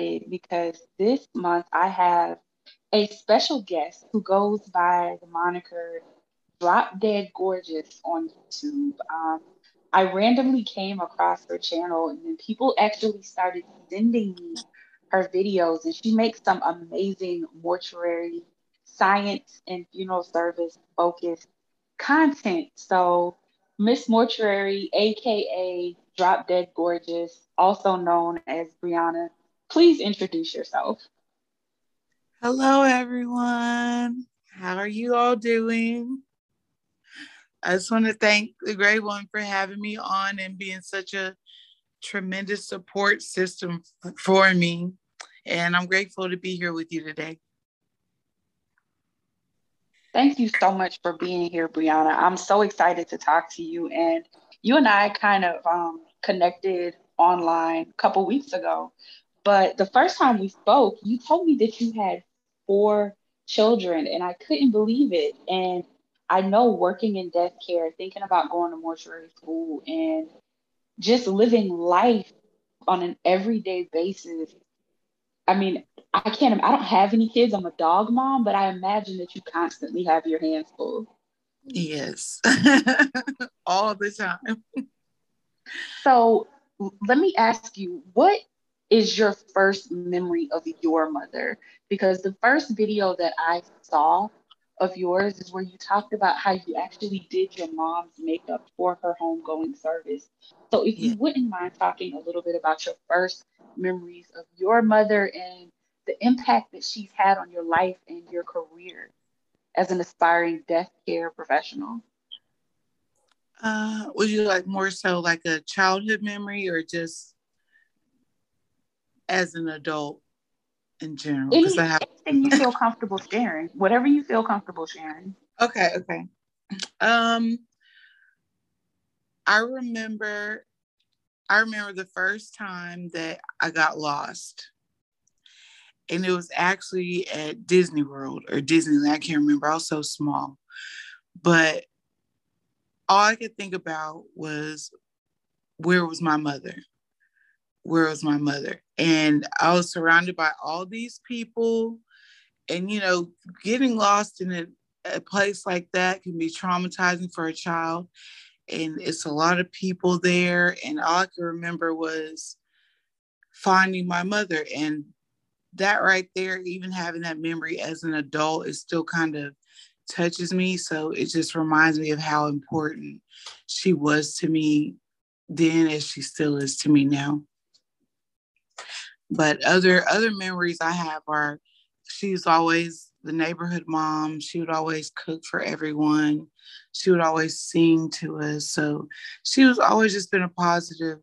excited because this month I have a special guest who goes by the moniker Drop Dead Gorgeous on YouTube. Um, I randomly came across her channel, and then people actually started sending me her videos, and she makes some amazing mortuary science and funeral service focused content. So, Miss Mortuary, aka Drop Dead Gorgeous, also known as Brianna, please introduce yourself. Hello, everyone. How are you all doing? I just want to thank the Great One for having me on and being such a tremendous support system for me. And I'm grateful to be here with you today. Thank you so much for being here, Brianna. I'm so excited to talk to you. And you and I kind of um, connected online a couple weeks ago. But the first time we spoke, you told me that you had four children, and I couldn't believe it. And I know working in death care, thinking about going to mortuary school, and just living life on an everyday basis. I mean, I can't, I don't have any kids. I'm a dog mom, but I imagine that you constantly have your hands full. Yes, all the time. so let me ask you, what is your first memory of your mother? Because the first video that I saw of yours is where you talked about how you actually did your mom's makeup for her homegoing service. So if you wouldn't mind talking a little bit about your first memories of your mother and the impact that she's had on your life and your career as an aspiring death care professional. Uh, would you like more so like a childhood memory or just as an adult in general? Because I have anything you feel comfortable sharing, whatever you feel comfortable sharing. Okay, okay. Um, I remember, I remember the first time that I got lost, and it was actually at Disney World or Disneyland. I can't remember. I was so small, but all I could think about was where was my mother? Where was my mother? And I was surrounded by all these people. And, you know, getting lost in a, a place like that can be traumatizing for a child. And it's a lot of people there. And all I can remember was finding my mother. And that right there, even having that memory as an adult, is still kind of touches me. So it just reminds me of how important she was to me then as she still is to me now. But other other memories I have are she's always the neighborhood mom. She would always cook for everyone. She would always sing to us. So she was always just been a positive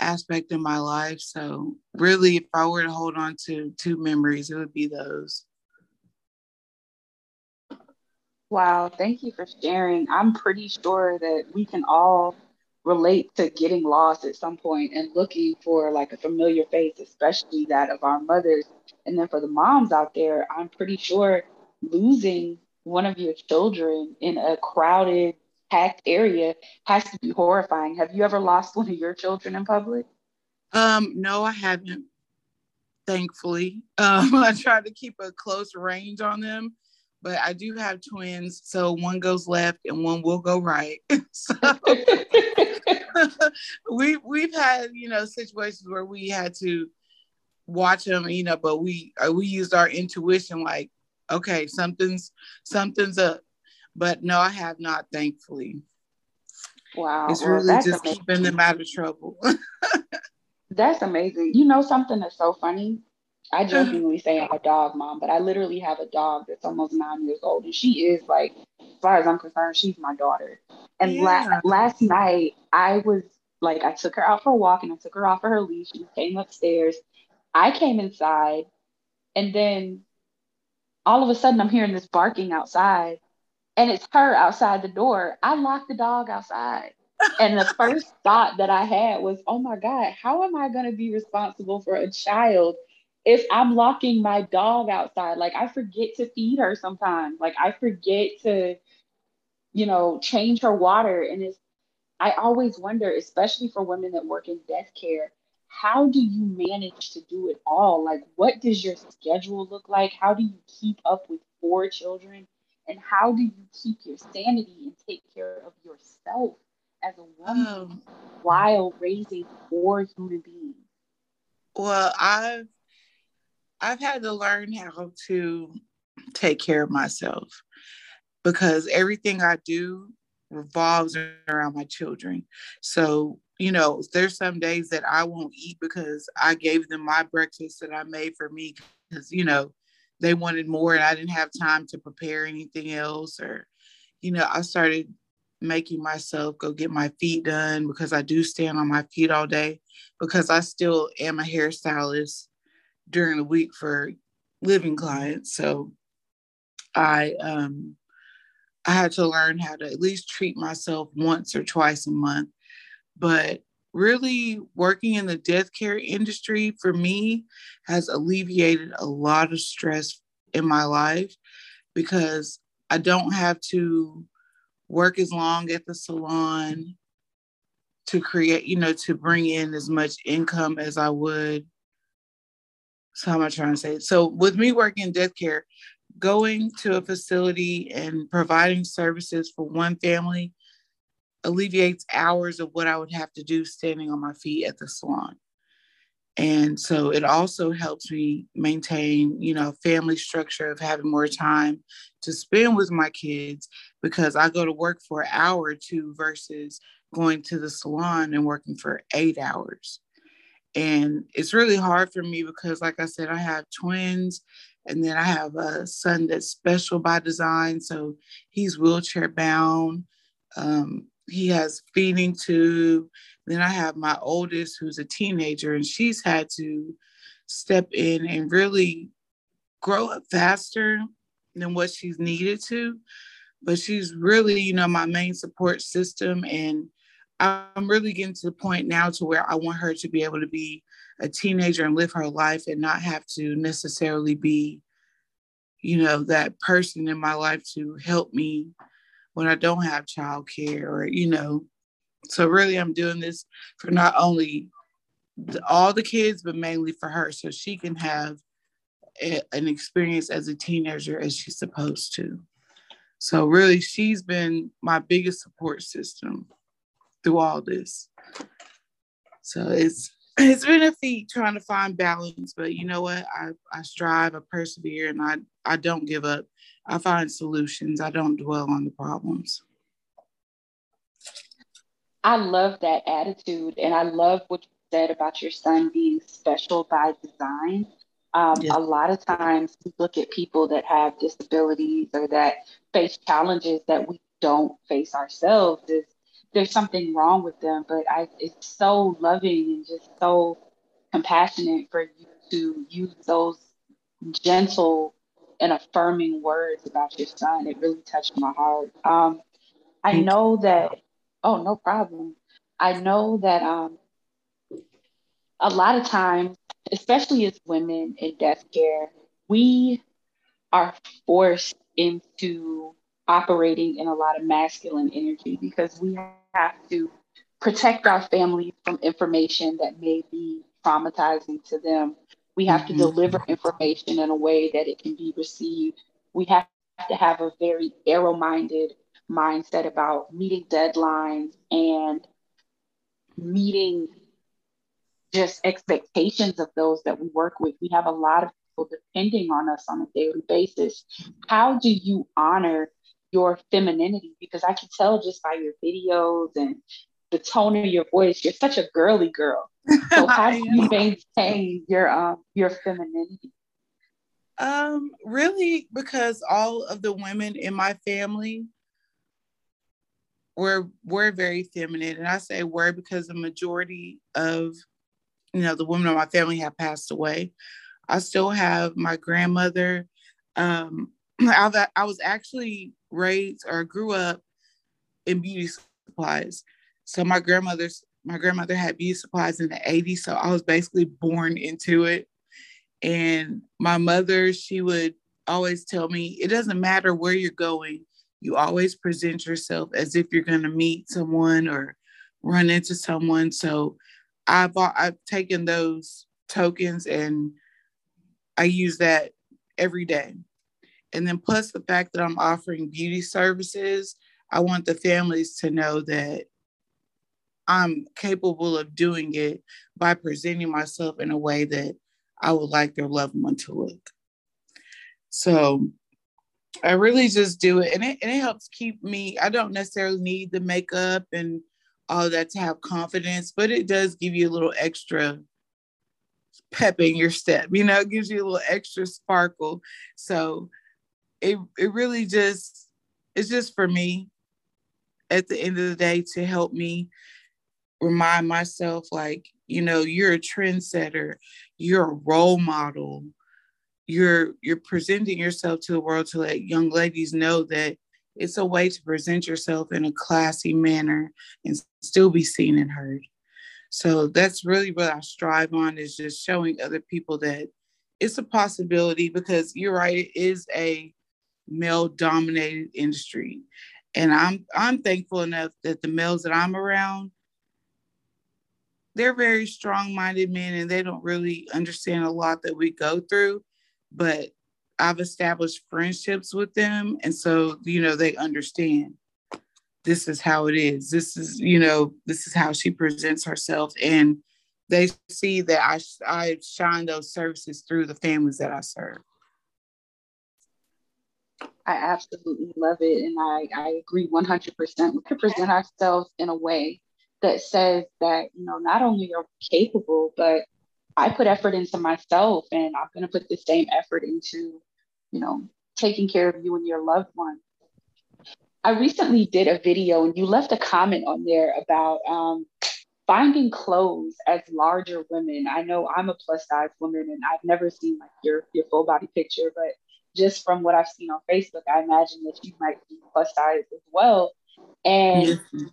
aspect in my life. So really if I were to hold on to two memories, it would be those. Wow, thank you for sharing. I'm pretty sure that we can all relate to getting lost at some point and looking for like a familiar face, especially that of our mothers. And then for the moms out there, I'm pretty sure losing one of your children in a crowded, packed area has to be horrifying. Have you ever lost one of your children in public? Um, no, I haven't. Thankfully, um, I try to keep a close range on them but I do have twins, so one goes left and one will go right. so we we've had you know situations where we had to watch them, you know, but we uh, we used our intuition, like okay, something's something's up. But no, I have not, thankfully. Wow, it's really well, just amazing. keeping them out of trouble. that's amazing. You know something that's so funny I jokingly say I'm a dog mom, but I literally have a dog that's almost nine years old, and she is like, as far as I'm concerned, she's my daughter. And yeah. la- last night, I was like, I took her out for a walk, and I took her off of her leash. She came upstairs. I came inside, and then all of a sudden, I'm hearing this barking outside, and it's her outside the door. I locked the dog outside. and the first thought that I had was, oh my God, how am I going to be responsible for a child if I'm locking my dog outside, like I forget to feed her sometimes. Like I forget to, you know, change her water. And it's I always wonder, especially for women that work in death care, how do you manage to do it all? Like, what does your schedule look like? How do you keep up with four children? And how do you keep your sanity and take care of yourself as a woman um, while raising four human beings? Well, I've I've had to learn how to take care of myself because everything I do revolves around my children. So, you know, there's some days that I won't eat because I gave them my breakfast that I made for me because, you know, they wanted more and I didn't have time to prepare anything else. Or, you know, I started making myself go get my feet done because I do stand on my feet all day because I still am a hairstylist during the week for living clients. So I um I had to learn how to at least treat myself once or twice a month. But really working in the death care industry for me has alleviated a lot of stress in my life because I don't have to work as long at the salon to create, you know, to bring in as much income as I would. So how am I trying to say? So with me working in death care, going to a facility and providing services for one family alleviates hours of what I would have to do standing on my feet at the salon. And so it also helps me maintain, you know, family structure of having more time to spend with my kids because I go to work for an hour or two versus going to the salon and working for eight hours. And it's really hard for me because, like I said, I have twins and then I have a son that's special by design. So he's wheelchair bound. Um, he has feeding tube. Then I have my oldest who's a teenager and she's had to step in and really grow up faster than what she's needed to. But she's really, you know, my main support system. And I'm really getting to the point now to where I want her to be able to be a teenager and live her life and not have to necessarily be, you know, that person in my life to help me when I don't have childcare or, you know. So really I'm doing this for not only all the kids, but mainly for her so she can have a, an experience as a teenager as she's supposed to. So really she's been my biggest support system through all this. So it's it's been a feat trying to find balance, but you know what? I, I strive, I persevere, and I, I don't give up. I find solutions. I don't dwell on the problems. I love that attitude, and I love what you said about your son being special by design. Um, yes. A lot of times we look at people that have disabilities or that face challenges that we don't face ourselves there's something wrong with them, but I it's so loving and just so compassionate for you to use those gentle and affirming words about your son. It really touched my heart. Um, I know that. Oh, no problem. I know that um, a lot of times, especially as women in death care, we are forced into operating in a lot of masculine energy because we have to protect our families from information that may be traumatizing to them. We have mm-hmm. to deliver information in a way that it can be received. We have to have a very arrow minded mindset about meeting deadlines and meeting just expectations of those that we work with. We have a lot of people depending on us on a daily basis. How do you honor your femininity because I can tell just by your videos and the tone of your voice, you're such a girly girl. So how do you maintain your um your femininity? Um, really, because all of the women in my family were were very feminine, and I say were because the majority of you know the women in my family have passed away. I still have my grandmother. Um, I, I was actually raised or grew up in beauty supplies. So my grandmother's my grandmother had beauty supplies in the 80s. So I was basically born into it. And my mother, she would always tell me, it doesn't matter where you're going, you always present yourself as if you're going to meet someone or run into someone. So I've I've taken those tokens and I use that every day. And then plus the fact that I'm offering beauty services, I want the families to know that I'm capable of doing it by presenting myself in a way that I would like their loved one to look. So I really just do it and, it and it helps keep me. I don't necessarily need the makeup and all that to have confidence, but it does give you a little extra pep in your step, you know, it gives you a little extra sparkle. So it it really just it's just for me at the end of the day to help me remind myself like you know you're a trendsetter you're a role model you're you're presenting yourself to the world to let young ladies know that it's a way to present yourself in a classy manner and still be seen and heard. So that's really what i strive on is just showing other people that it's a possibility because you're right it is a male dominated industry and i'm i'm thankful enough that the males that i'm around they're very strong minded men and they don't really understand a lot that we go through. But I've established friendships with them. And so, you know, they understand this is how it is. This is, you know, this is how she presents herself. And they see that I, I shine those services through the families that I serve. I absolutely love it. And I, I agree 100%. We could present ourselves in a way that says that, you know, not only are we capable, but I put effort into myself and I'm going to put the same effort into, you know, taking care of you and your loved one. I recently did a video and you left a comment on there about um, finding clothes as larger women. I know I'm a plus size woman and I've never seen like your, your full body picture, but just from what I've seen on Facebook, I imagine that you might be plus size as well. And mm-hmm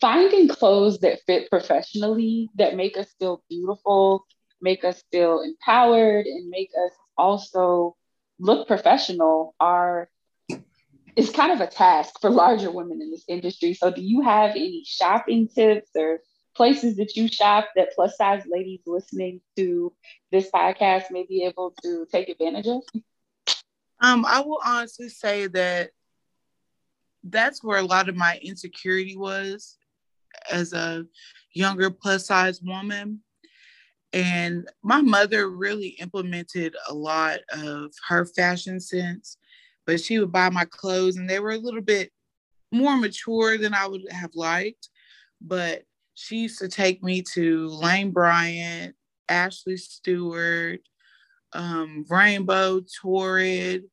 finding clothes that fit professionally that make us feel beautiful, make us feel empowered, and make us also look professional are is kind of a task for larger women in this industry. So do you have any shopping tips or places that you shop that plus size ladies listening to this podcast may be able to take advantage of? Um, I will honestly say that that's where a lot of my insecurity was as a younger plus size woman. And my mother really implemented a lot of her fashion sense, but she would buy my clothes and they were a little bit more mature than I would have liked. But she used to take me to Lane Bryant, Ashley Stewart, um, Rainbow, Torrid,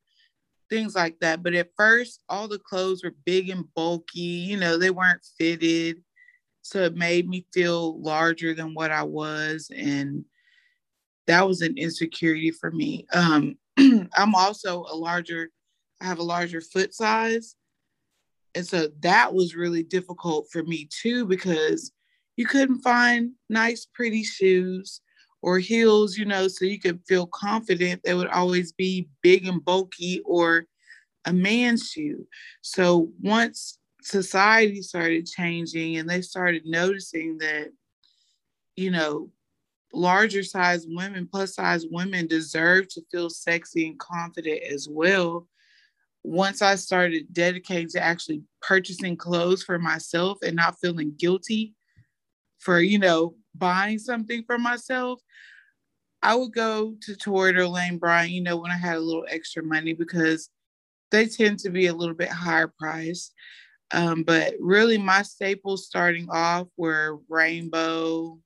things like that. But at first, all the clothes were big and bulky. You know, they weren't fitted. So it made me feel larger than what I was. And that was an insecurity for me. Um, I'm also a larger, I have a larger foot size. And so that was really difficult for me too, because you couldn't find nice, pretty shoes or heels, you know, so you could feel confident. They would always be big and bulky or a man's shoe. So once society started changing and they started noticing that, you know, larger size women, plus size women deserve to feel sexy and confident as well. Once I started dedicating to actually purchasing clothes for myself and not feeling guilty for, you know, buying something for myself, I would go to Torrid or Lane Bryant, you know, when I had a little extra money because they tend to be a little bit higher priced. Um, but really, my staples starting off were Rainbow,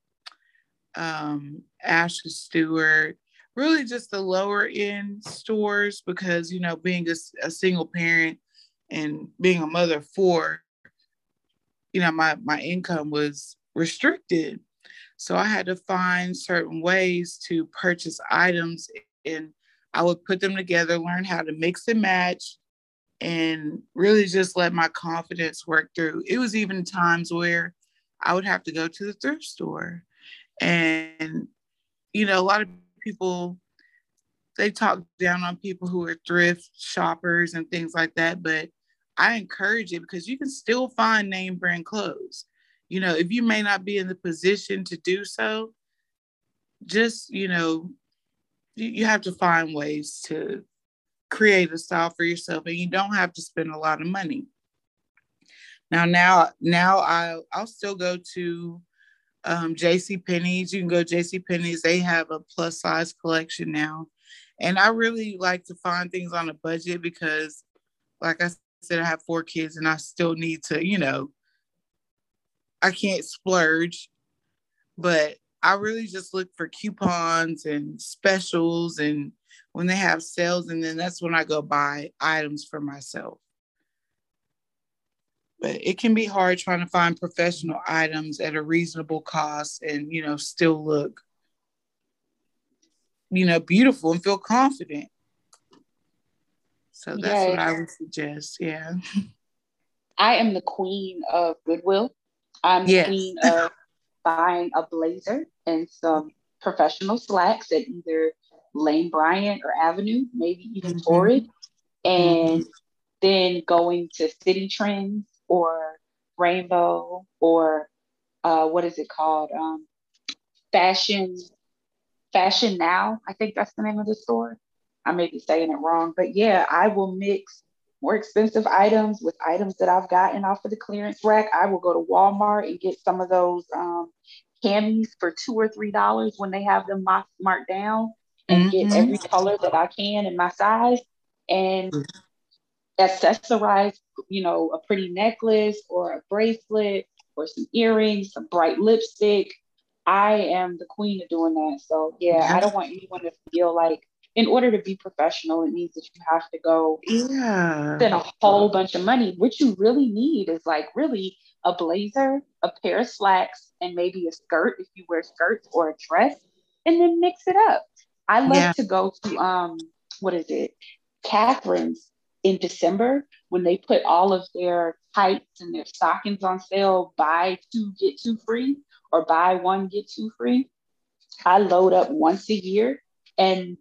um, Ashley Stewart, really just the lower end stores because, you know, being a, a single parent and being a mother of four, you know, my, my income was restricted. So I had to find certain ways to purchase items and I would put them together, learn how to mix and match, and really just let my confidence work through. It was even times where I would have to go to the thrift store. And, you know, a lot of people, they talk down on people who are thrift shoppers and things like that. But I encourage it because you can still find name brand clothes. You know, if you may not be in the position to do so, just, you know, you, have to find ways to create a style for yourself and you don't have to spend a lot of money. Now, now, now I I'll still go to um, JC Penney's. You can go JC Penney's. They have a plus size collection now, and I really like to find things on a budget because, like I said, I have four kids and I still need to, you know, I can't splurge, but I really just look for coupons and specials and when they have sales, and then that's when I go buy items for myself. But it can be hard trying to find professional items at a reasonable cost and you know still look you know beautiful and feel confident. So that's yes. what I would suggest. Yeah. I am the queen of Goodwill. I'm yes. queen of buying a blazer and some professional slacks at either Lane Bryant or Avenue, maybe even mm-hmm. Torrid, and mm-hmm. then going to Citi Trends or Rainbow or uh, what is it called? Um, fashion, Fashion Now. I think that's the name of the store. I may be saying it wrong, but yeah, I will mix more expensive items with items that I've gotten off of the clearance rack. I will go to Walmart and get some of those um, camis for two or three dollars when they have them marked down and mm-hmm. get every color that I can in my size and accessorize, you know, a pretty necklace or a bracelet or some earrings, some bright lipstick. I am the queen of doing that. So yeah, I don't want anyone to feel like in order to be professional, it means that you have to go yeah. spend a whole bunch of money. What you really need is like really a blazer, a pair of slacks, and maybe a skirt if you wear skirts or a dress, and then mix it up. I love yeah. to go to um what is it? Catherine's in December when they put all of their tights and their stockings on sale, buy two, get two free, or buy one, get two free. I load up once a year and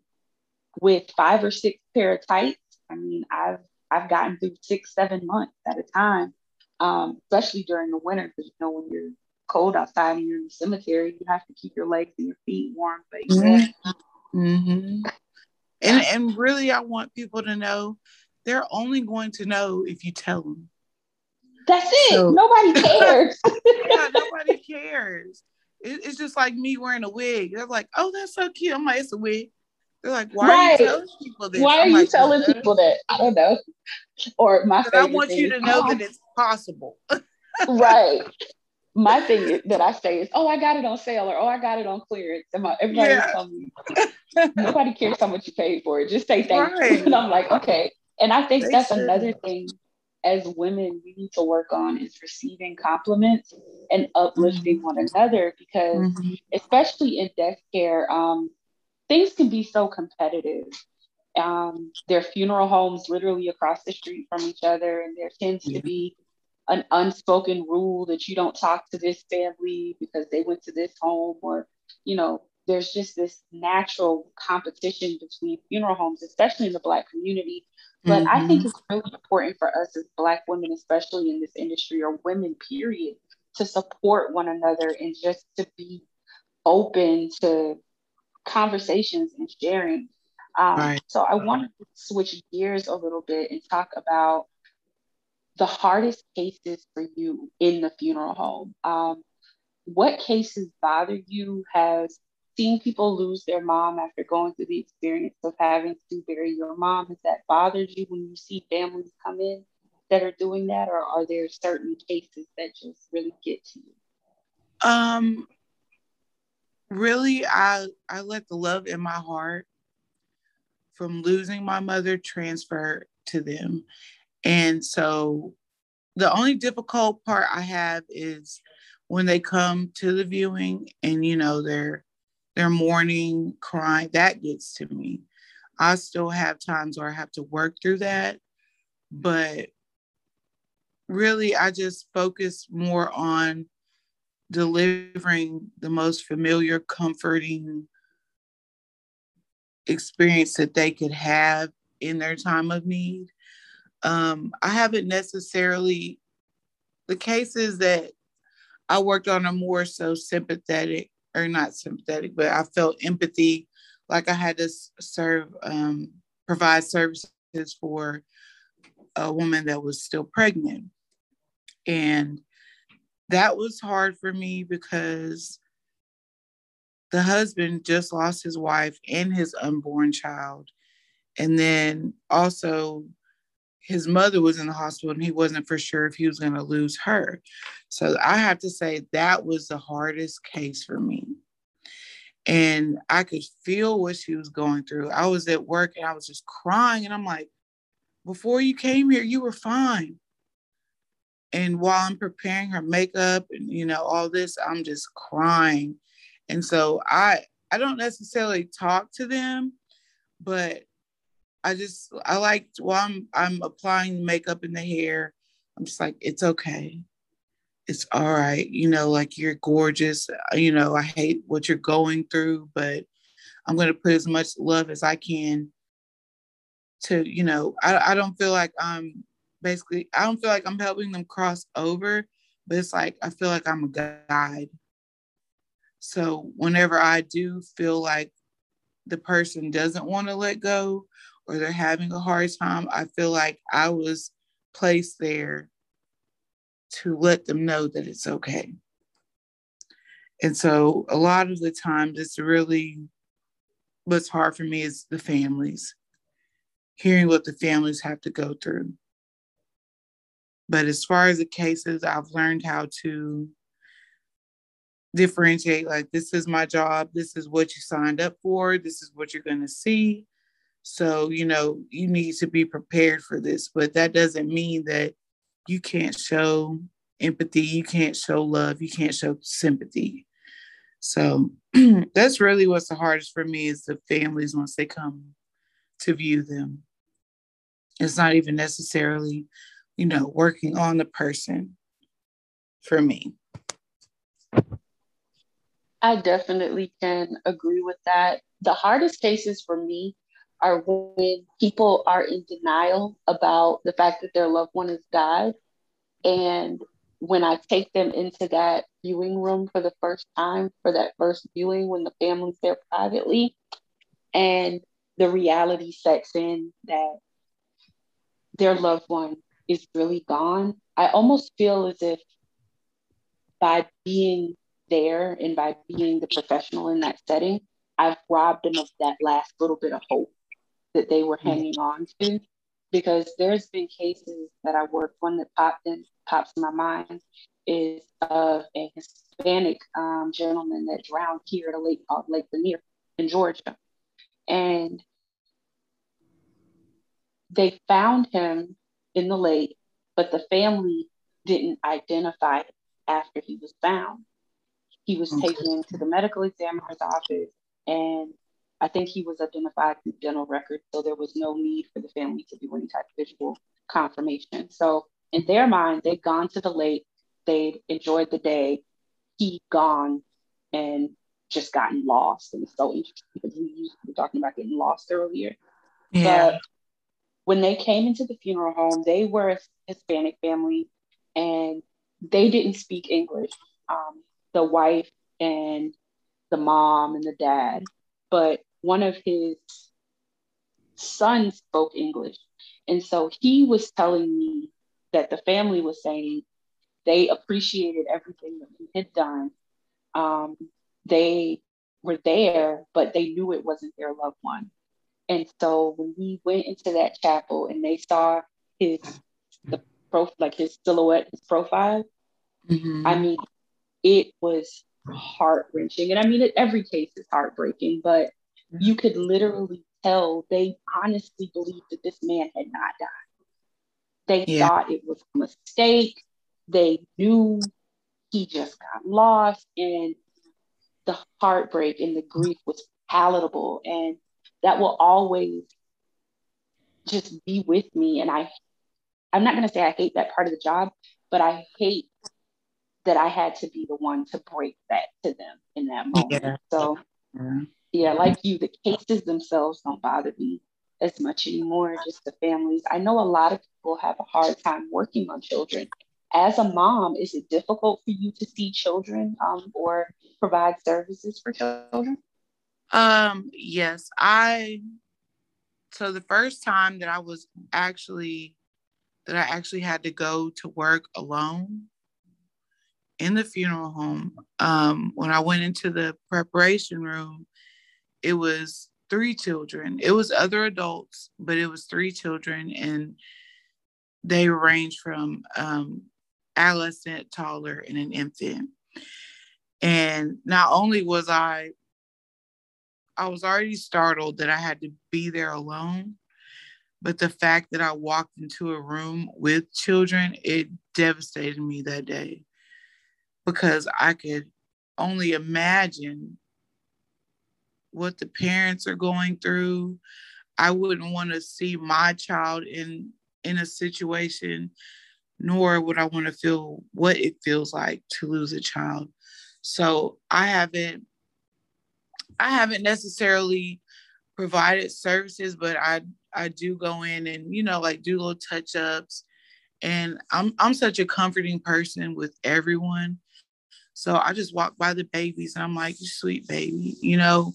with five or six pair of tights, I mean, I've I've gotten through six, seven months at a time, um, especially during the winter, because you know when you're cold outside and you're in the cemetery, you have to keep your legs and your feet warm. But Mm-hmm. And and really, I want people to know they're only going to know if you tell them. That's it. So, nobody cares. yeah, nobody cares. It, it's just like me wearing a wig. They're like, "Oh, that's so cute." I'm like, "It's a wig." They're like, "Why right. are you telling people this?" Why are I'm you like, telling people that? I don't know. Or my favorite I want you to know oh. that it's possible. right my thing that I say is, oh, I got it on sale or oh, I got it on clearance. And my, everybody yeah. tells me, nobody cares how much you paid for it. Just say thank right. you. And I'm like, okay. And I think they that's should. another thing as women we need to work on is receiving compliments and uplifting mm-hmm. one another because mm-hmm. especially in death care, um, things can be so competitive. Um, there are funeral homes literally across the street from each other, and there tends yeah. to be an unspoken rule that you don't talk to this family because they went to this home or you know there's just this natural competition between funeral homes especially in the black community but mm-hmm. i think mm-hmm. it's really important for us as black women especially in this industry or women period to support one another and just to be open to conversations and sharing um, right. so i wanted to switch gears a little bit and talk about the hardest cases for you in the funeral home? Um, what cases bother you? Has seen people lose their mom after going through the experience of having to bury your mom? Has that bothered you when you see families come in that are doing that, or are there certain cases that just really get to you? Um, really, I I let the love in my heart from losing my mother transfer to them and so the only difficult part I have is when they come to the viewing and you know they're they're mourning, crying, that gets to me. I still have times where I have to work through that, but really I just focus more on delivering the most familiar, comforting experience that they could have in their time of need. Um, I haven't necessarily, the cases that I worked on are more so sympathetic or not sympathetic, but I felt empathy, like I had to serve, um, provide services for a woman that was still pregnant. And that was hard for me because the husband just lost his wife and his unborn child. And then also, his mother was in the hospital and he wasn't for sure if he was going to lose her. So I have to say that was the hardest case for me. And I could feel what she was going through. I was at work and I was just crying. And I'm like, before you came here, you were fine. And while I'm preparing her makeup and you know all this, I'm just crying. And so I I don't necessarily talk to them, but I just I like while I'm I'm applying makeup in the hair, I'm just like, it's okay. It's all right. You know, like you're gorgeous. You know, I hate what you're going through, but I'm gonna put as much love as I can to, you know, I, I don't feel like I'm basically, I don't feel like I'm helping them cross over, but it's like I feel like I'm a guide. So whenever I do feel like the person doesn't want to let go or they're having a hard time, I feel like I was placed there to let them know that it's okay. And so a lot of the times it's really what's hard for me is the families hearing what the families have to go through. But as far as the cases, I've learned how to differentiate like, this is my job, this is what you signed up for, this is what you're going to see. So, you know, you need to be prepared for this, but that doesn't mean that you can't show empathy, you can't show love, you can't show sympathy. So that's really what's the hardest for me is the families once they come to view them. It's not even necessarily, you know, working on the person for me. I definitely can agree with that. The hardest cases for me are when people are in denial about the fact that their loved one has died. And when I take them into that viewing room for the first time, for that first viewing, when the family's there privately, and the reality sets in that their loved one is really gone, I almost feel as if by being there and by being the professional in that setting, I've robbed them of that last little bit of hope that they were mm-hmm. hanging on to. Because there's been cases that I worked, one that popped in, pops in my mind is of a Hispanic um, gentleman that drowned here at a lake called Lake Lanier in Georgia. And they found him in the lake, but the family didn't identify him after he was found. He was okay. taken to the medical examiner's office, and I think he was identified through dental records, so there was no need for the family to do any type of visual confirmation. So, in their mind, they'd gone to the lake, they'd enjoyed the day, he'd gone and just gotten lost. And it's so interesting because we were talking about getting lost earlier. Yeah. But when they came into the funeral home, they were a Hispanic family and they didn't speak English. Um, the wife and the mom and the dad, but one of his sons spoke English. And so he was telling me that the family was saying they appreciated everything that we had done. Um, they were there, but they knew it wasn't their loved one. And so when we went into that chapel and they saw his the pro like his silhouette, his profile, mm-hmm. I mean, it was heart wrenching. And I mean, every case is heartbreaking, but you could literally tell they honestly believed that this man had not died. They yeah. thought it was a mistake. They knew he just got lost, and the heartbreak and the grief was palatable. And that will always just be with me. And I, I'm not going to say I hate that part of the job, but I hate that I had to be the one to break that to them in that moment. Yeah. So, yeah. yeah, like you, the cases themselves don't bother me as much anymore, just the families. I know a lot of people have a hard time working on children as a mom, is it difficult for you to see children um, or provide services for children? Um, yes, I so the first time that I was actually that I actually had to go to work alone in the funeral home, um, when I went into the preparation room, it was three children. It was other adults, but it was three children, and they ranged from um, adolescent, toddler, and an infant. And not only was I, I was already startled that I had to be there alone, but the fact that I walked into a room with children, it devastated me that day because I could only imagine what the parents are going through. I wouldn't want to see my child in in a situation, nor would I want to feel what it feels like to lose a child. So I haven't I haven't necessarily provided services, but I I do go in and you know like do little touch ups, and I'm I'm such a comforting person with everyone. So I just walk by the babies and I'm like, sweet baby, you know,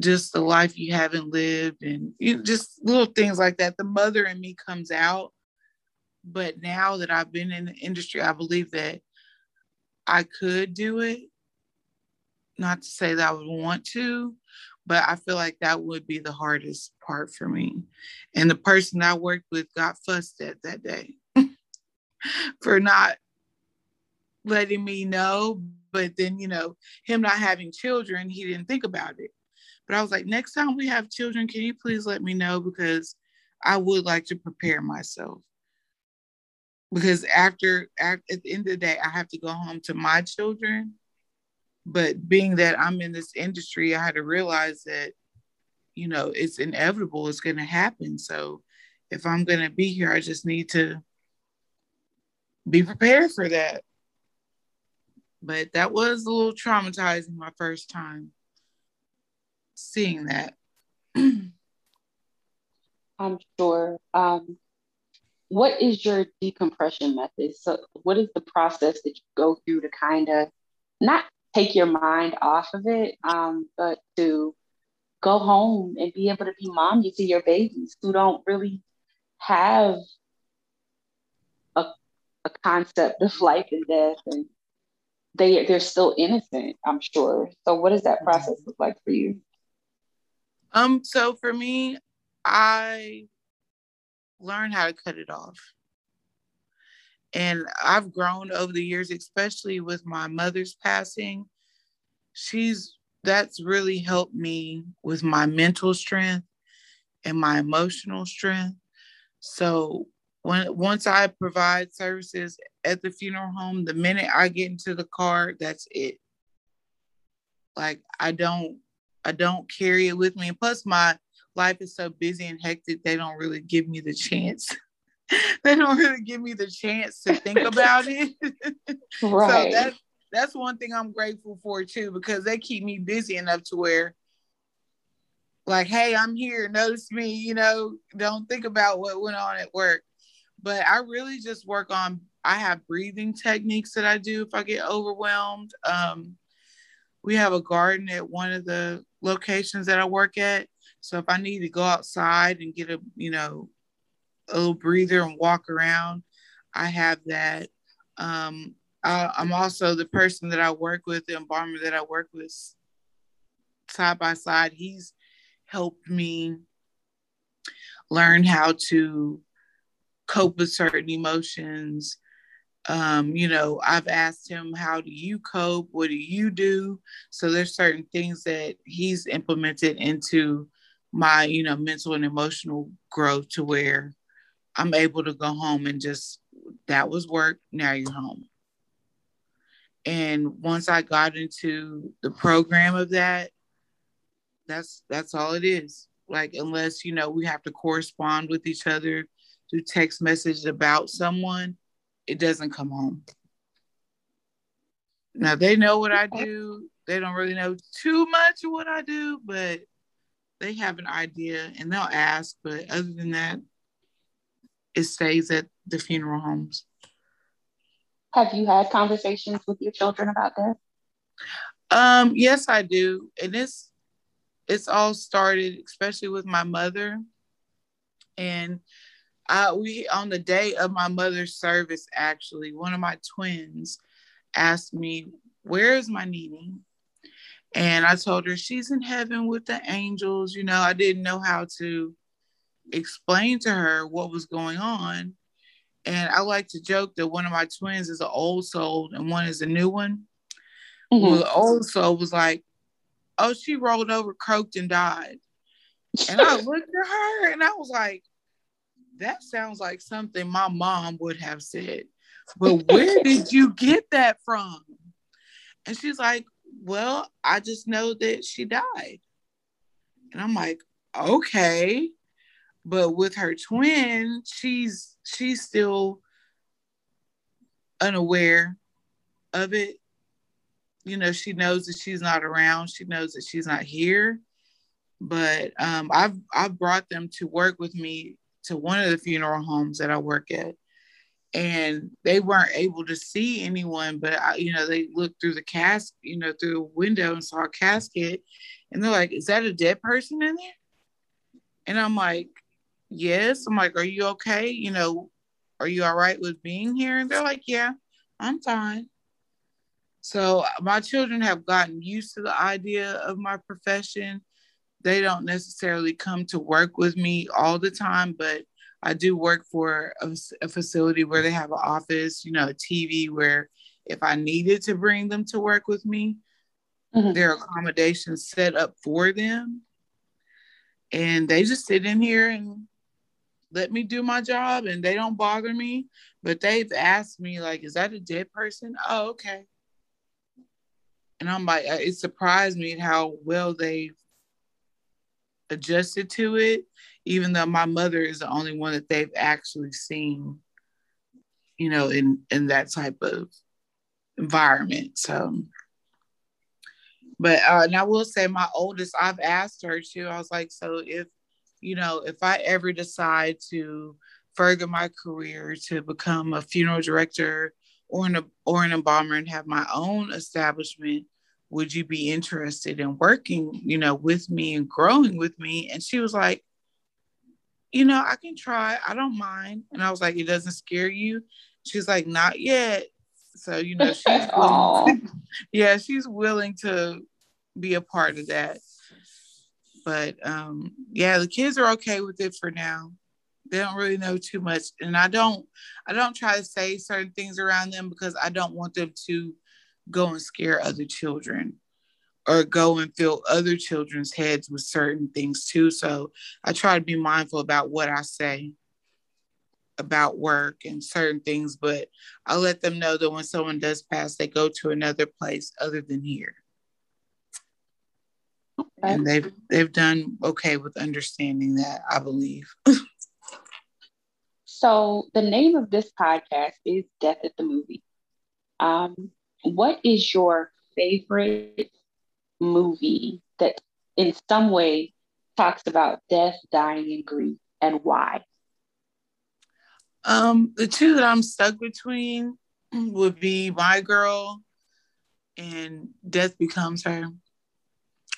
just the life you haven't lived and you know, just little things like that. The mother in me comes out. But now that I've been in the industry, I believe that I could do it. Not to say that I would want to, but I feel like that would be the hardest part for me. And the person I worked with got fussed at that day for not letting me know. But then, you know, him not having children, he didn't think about it. But I was like, next time we have children, can you please let me know? Because I would like to prepare myself. Because after, at the end of the day, I have to go home to my children. But being that I'm in this industry, I had to realize that, you know, it's inevitable, it's going to happen. So if I'm going to be here, I just need to be prepared for that but that was a little traumatizing my first time seeing that. I'm sure. Um, what is your decompression method? So, what is the process that you go through to kind of not take your mind off of it, um, but to go home and be able to be mommy to your babies who don't really have a, a concept of life and death and they they're still innocent i'm sure. So what does that process look like for you? Um so for me i learned how to cut it off and i've grown over the years especially with my mother's passing she's that's really helped me with my mental strength and my emotional strength so when once I provide services at the funeral home, the minute I get into the car, that's it. Like I don't I don't carry it with me. And plus my life is so busy and hectic, they don't really give me the chance. they don't really give me the chance to think about it. right. So that's that's one thing I'm grateful for too, because they keep me busy enough to where like, hey, I'm here, notice me, you know, don't think about what went on at work but I really just work on I have breathing techniques that I do if I get overwhelmed. Um, we have a garden at one of the locations that I work at. So if I need to go outside and get a, you know, a little breather and walk around, I have that. Um, I, I'm also the person that I work with, the embalmer that I work with side by side. He's helped me learn how to cope with certain emotions. Um, you know, I've asked him, how do you cope? What do you do? So there's certain things that he's implemented into my, you know, mental and emotional growth to where I'm able to go home and just that was work, now you're home. And once I got into the program of that, that's that's all it is. Like unless, you know, we have to correspond with each other do text message about someone, it doesn't come home. Now they know what I do. They don't really know too much of what I do, but they have an idea and they'll ask. But other than that, it stays at the funeral homes. Have you had conversations with your children about that? Um, yes, I do. And it's it's all started, especially with my mother. And I we on the day of my mother's service, actually, one of my twins asked me, Where is my Nene? And I told her she's in heaven with the angels. You know, I didn't know how to explain to her what was going on. And I like to joke that one of my twins is an old soul and one is a new one. Mm-hmm. Well, the old soul was like, Oh, she rolled over, croaked, and died. And I looked at her and I was like, That sounds like something my mom would have said. But where did you get that from? And she's like, Well, I just know that she died. And I'm like, Okay. But with her twin, she's she's still unaware of it. You know, she knows that she's not around. She knows that she's not here. But um, I've I've brought them to work with me to one of the funeral homes that I work at, and they weren't able to see anyone. But I, you know, they looked through the casket, you know, through a window and saw a casket, and they're like, "Is that a dead person in there?" And I'm like, yes. I'm like, are you okay? You know, are you all right with being here? And they're like, yeah, I'm fine. So my children have gotten used to the idea of my profession. They don't necessarily come to work with me all the time, but I do work for a, a facility where they have an office, you know, a TV where if I needed to bring them to work with me, mm-hmm. there are accommodations set up for them. And they just sit in here and let me do my job and they don't bother me. But they've asked me, like, is that a dead person? Oh, okay. And I'm like, it surprised me how well they've adjusted to it, even though my mother is the only one that they've actually seen, you know, in in that type of environment. So but uh, and I will say my oldest, I've asked her too. I was like, so if you know, if I ever decide to further my career to become a funeral director or an or an embalmer and have my own establishment, would you be interested in working, you know, with me and growing with me? And she was like, you know, I can try. I don't mind. And I was like, it doesn't scare you. She's like, not yet. So, you know, she's willing, yeah, she's willing to be a part of that. But um, yeah, the kids are okay with it for now. They don't really know too much, and I don't. I don't try to say certain things around them because I don't want them to go and scare other children or go and fill other children's heads with certain things too. So I try to be mindful about what I say about work and certain things, but I let them know that when someone does pass, they go to another place other than here and they've they've done okay with understanding that i believe. So the name of this podcast is death at the movie. Um, what is your favorite movie that in some way talks about death dying and grief and why? Um, the two that i'm stuck between would be my girl and death becomes her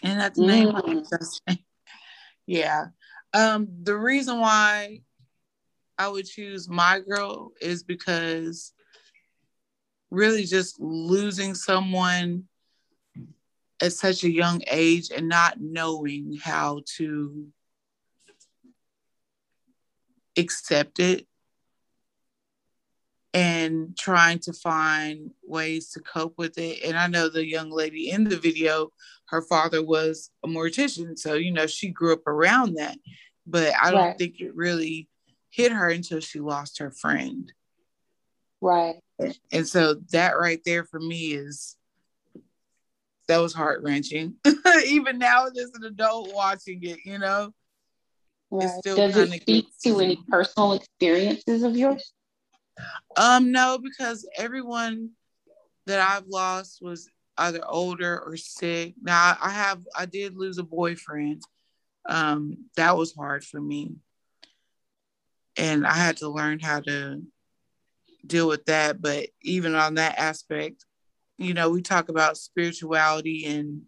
and that's the name mm. yeah um the reason why i would choose my girl is because really just losing someone at such a young age and not knowing how to accept it and trying to find ways to cope with it. And I know the young lady in the video, her father was a mortician. So, you know, she grew up around that. But I don't right. think it really hit her until she lost her friend. Right. And so that right there for me is that was heart wrenching. Even now as an adult watching it, you know. Right. Does it speak to any personal experiences of yours? Um, no, because everyone that I've lost was either older or sick. Now I have I did lose a boyfriend. Um, that was hard for me. And I had to learn how to deal with that. But even on that aspect, you know, we talk about spirituality and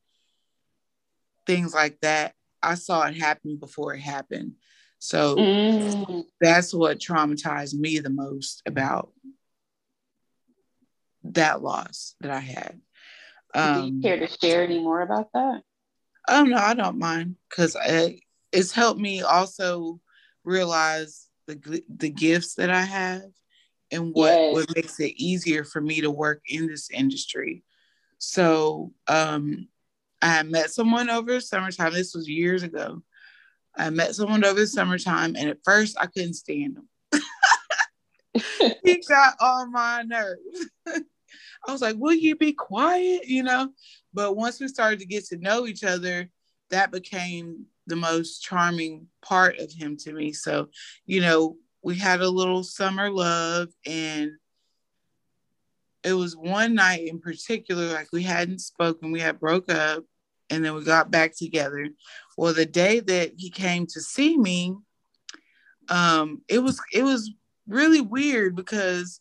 things like that. I saw it happen before it happened. So mm. that's what traumatized me the most about that loss that I had. Um, Do you um, care to share any more about that? Oh no, I don't mind because it, it's helped me also realize the the gifts that I have and what yes. what makes it easier for me to work in this industry. So um, I met someone over summertime. This was years ago. I met someone over the summertime, and at first I couldn't stand him. he got on my nerves. I was like, "Will you be quiet?" You know. But once we started to get to know each other, that became the most charming part of him to me. So, you know, we had a little summer love and it was one night in particular like we hadn't spoken we had broke up and then we got back together well the day that he came to see me um it was it was really weird because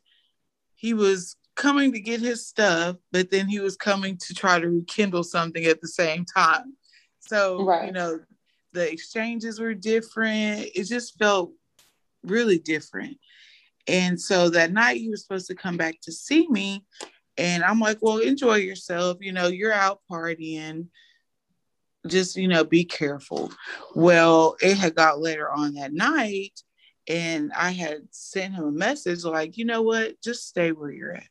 he was coming to get his stuff but then he was coming to try to rekindle something at the same time so right. you know the exchanges were different it just felt really different. And so that night he was supposed to come back to see me. And I'm like, well, enjoy yourself. You know, you're out partying. Just, you know, be careful. Well, it had got later on that night. And I had sent him a message like, you know what? Just stay where you're at.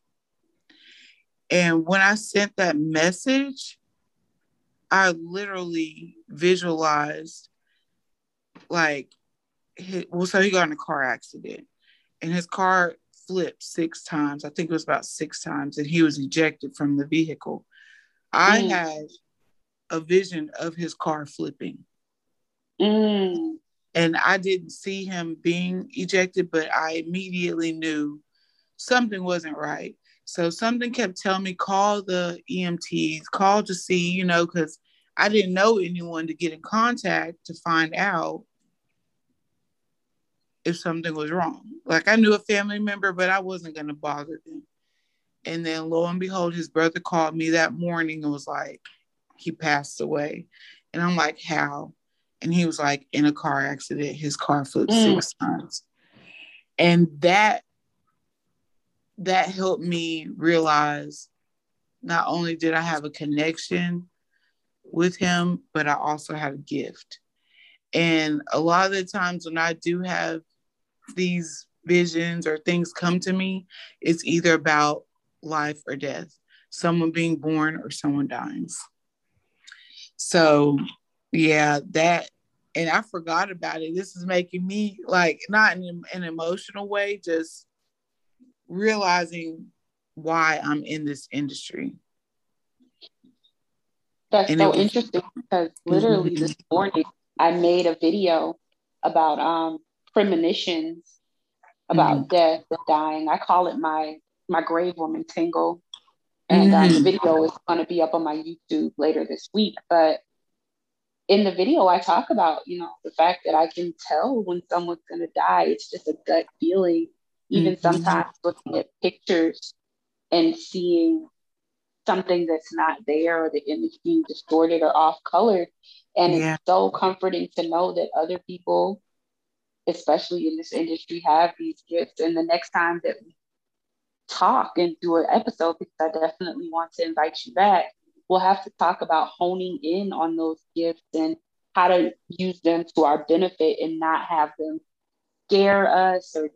And when I sent that message, I literally visualized like his, well, so he got in a car accident and his car flipped six times. I think it was about six times, and he was ejected from the vehicle. I mm. had a vision of his car flipping. Mm. And I didn't see him being ejected, but I immediately knew something wasn't right. So something kept telling me, call the EMTs, call to see, you know, because I didn't know anyone to get in contact to find out if something was wrong. Like I knew a family member, but I wasn't going to bother them. And then lo and behold, his brother called me that morning and was like, he passed away. And I'm like, how? And he was like, in a car accident, his car flipped mm. six times. And that that helped me realize not only did I have a connection with him, but I also had a gift. And a lot of the times when I do have these visions or things come to me, it's either about life or death, someone being born or someone dying. So, yeah, that, and I forgot about it. This is making me like, not in an emotional way, just realizing why I'm in this industry. That's and so was, interesting because literally mm-hmm. this morning I made a video about um premonitions about mm-hmm. death and dying. I call it my my grave woman tingle. And mm-hmm. um, the mm-hmm. video is going to be up on my YouTube later this week. But in the video, I talk about, you know, the fact that I can tell when someone's going to die. It's just a gut feeling. Even mm-hmm. sometimes looking at pictures and seeing something that's not there or the image being distorted or off color. And yeah. it's so comforting to know that other people especially in this industry, have these gifts. And the next time that we talk and do an episode, because I definitely want to invite you back, we'll have to talk about honing in on those gifts and how to use them to our benefit and not have them scare us or,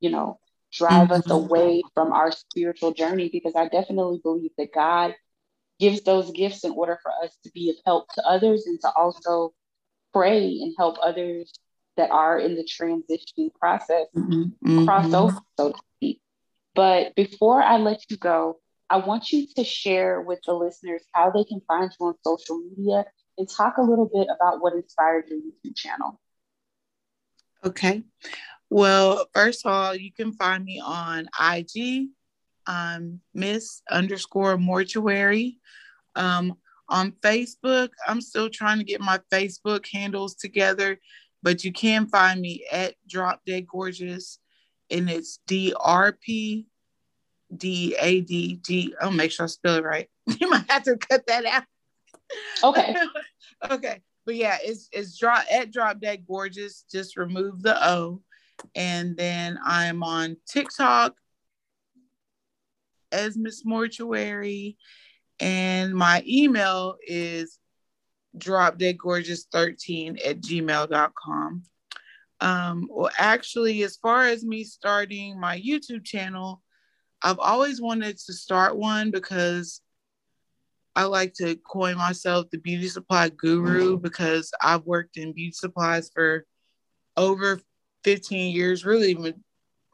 you know, drive mm-hmm. us away from our spiritual journey. Because I definitely believe that God gives those gifts in order for us to be of help to others and to also pray and help others that are in the transitioning process mm-hmm. cross mm-hmm. over, so to speak. But before I let you go, I want you to share with the listeners how they can find you on social media and talk a little bit about what inspired your YouTube channel. Okay. Well, first of all, you can find me on IG, um, Miss underscore mortuary. Um, on Facebook, I'm still trying to get my Facebook handles together but you can find me at Drop Dead Gorgeous. and it's D R P D A D G. I'll make sure I spell it right. you might have to cut that out. Okay. okay. But yeah, it's it's drop at Drop Dead Gorgeous. Just remove the O. And then I'm on TikTok as Miss Mortuary. And my email is dropdeadgorgeous13 at gmail.com. Um, well, actually, as far as me starting my YouTube channel, I've always wanted to start one because I like to coin myself the beauty supply guru mm. because I've worked in beauty supplies for over 15 years, really even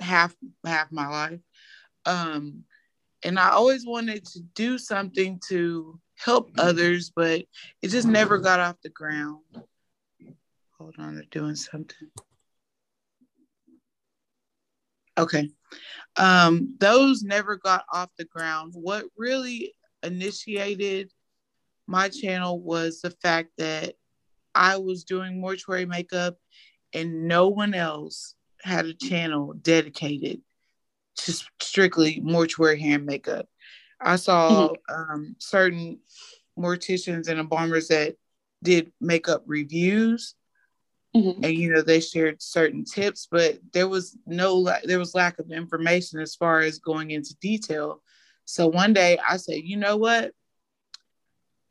half half my life. Um, and I always wanted to do something to help mm. others, but it just never mm. got off the ground. Hold on, they're doing something. Okay. Um, those never got off the ground. What really initiated my channel was the fact that I was doing mortuary makeup and no one else had a channel dedicated to strictly mortuary hair and makeup. I saw mm-hmm. um, certain morticians and embalmers that did makeup reviews Mm-hmm. And you know, they shared certain tips, but there was no there was lack of information as far as going into detail. So one day I said, you know what?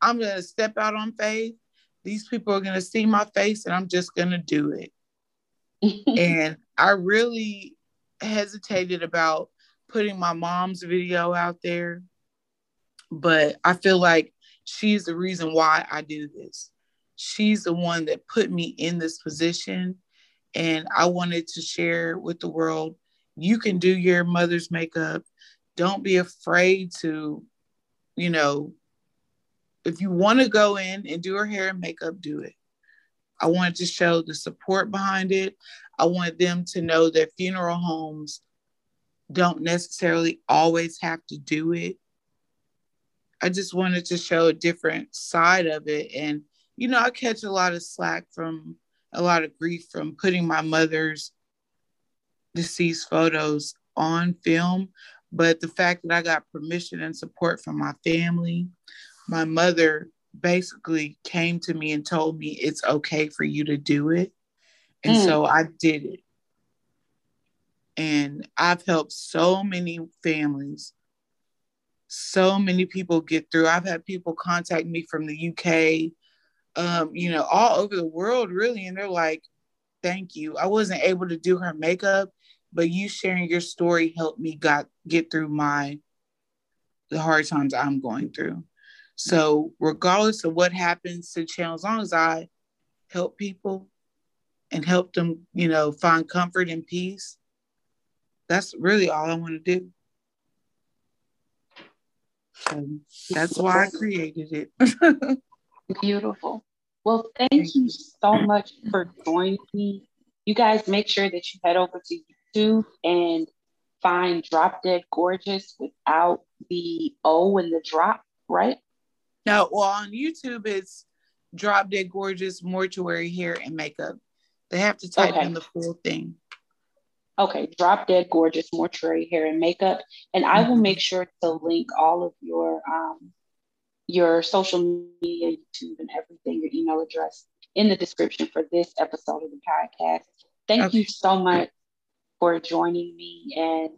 I'm gonna step out on faith. These people are gonna see my face and I'm just gonna do it. and I really hesitated about putting my mom's video out there, but I feel like she's the reason why I do this she's the one that put me in this position. And I wanted to share with the world you can do your mother's makeup. Don't be afraid to, you know, if you want to go in and do her hair and makeup, do it. I wanted to show the support behind it. I wanted them to know that funeral homes don't necessarily always have to do it. I just wanted to show a different side of it. And you know, I catch a lot of slack from a lot of grief from putting my mother's deceased photos on film. But the fact that I got permission and support from my family, my mother basically came to me and told me it's okay for you to do it. And mm. so I did it. And I've helped so many families, so many people get through. I've had people contact me from the UK, um, you know, all over the world, really. And they're like, thank you. I wasn't able to do her makeup, but you sharing your story helped me got get through my the hard times I'm going through. So regardless of what happens to the channel, as long as I help people and help them, you know, find comfort and peace, that's really all I want to do. So that's why I created it. Beautiful. Well, thank, you so much for joining me. You guys make sure that you head over to YouTube and find Drop Dead Gorgeous without the O and the drop, right? No, well, on YouTube, it's Drop Dead Gorgeous Mortuary Hair and Makeup. They have to type okay. in the full thing. Okay, Drop Dead Gorgeous Mortuary Hair and Makeup. And I will mm-hmm. make sure to link all of your um, your social media, YouTube, and everything, your email address in the description for this episode of the podcast. Thank okay. you so much for joining me and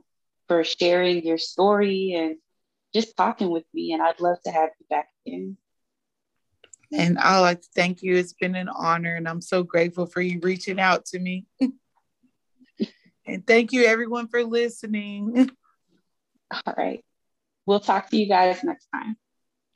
for sharing your story and just talking with me. And I'd love to have you back again. And I'd like to thank you. It's been an honor, and I'm so grateful for you reaching out to me. and thank you, everyone, for listening. All right. We'll talk to you guys next time.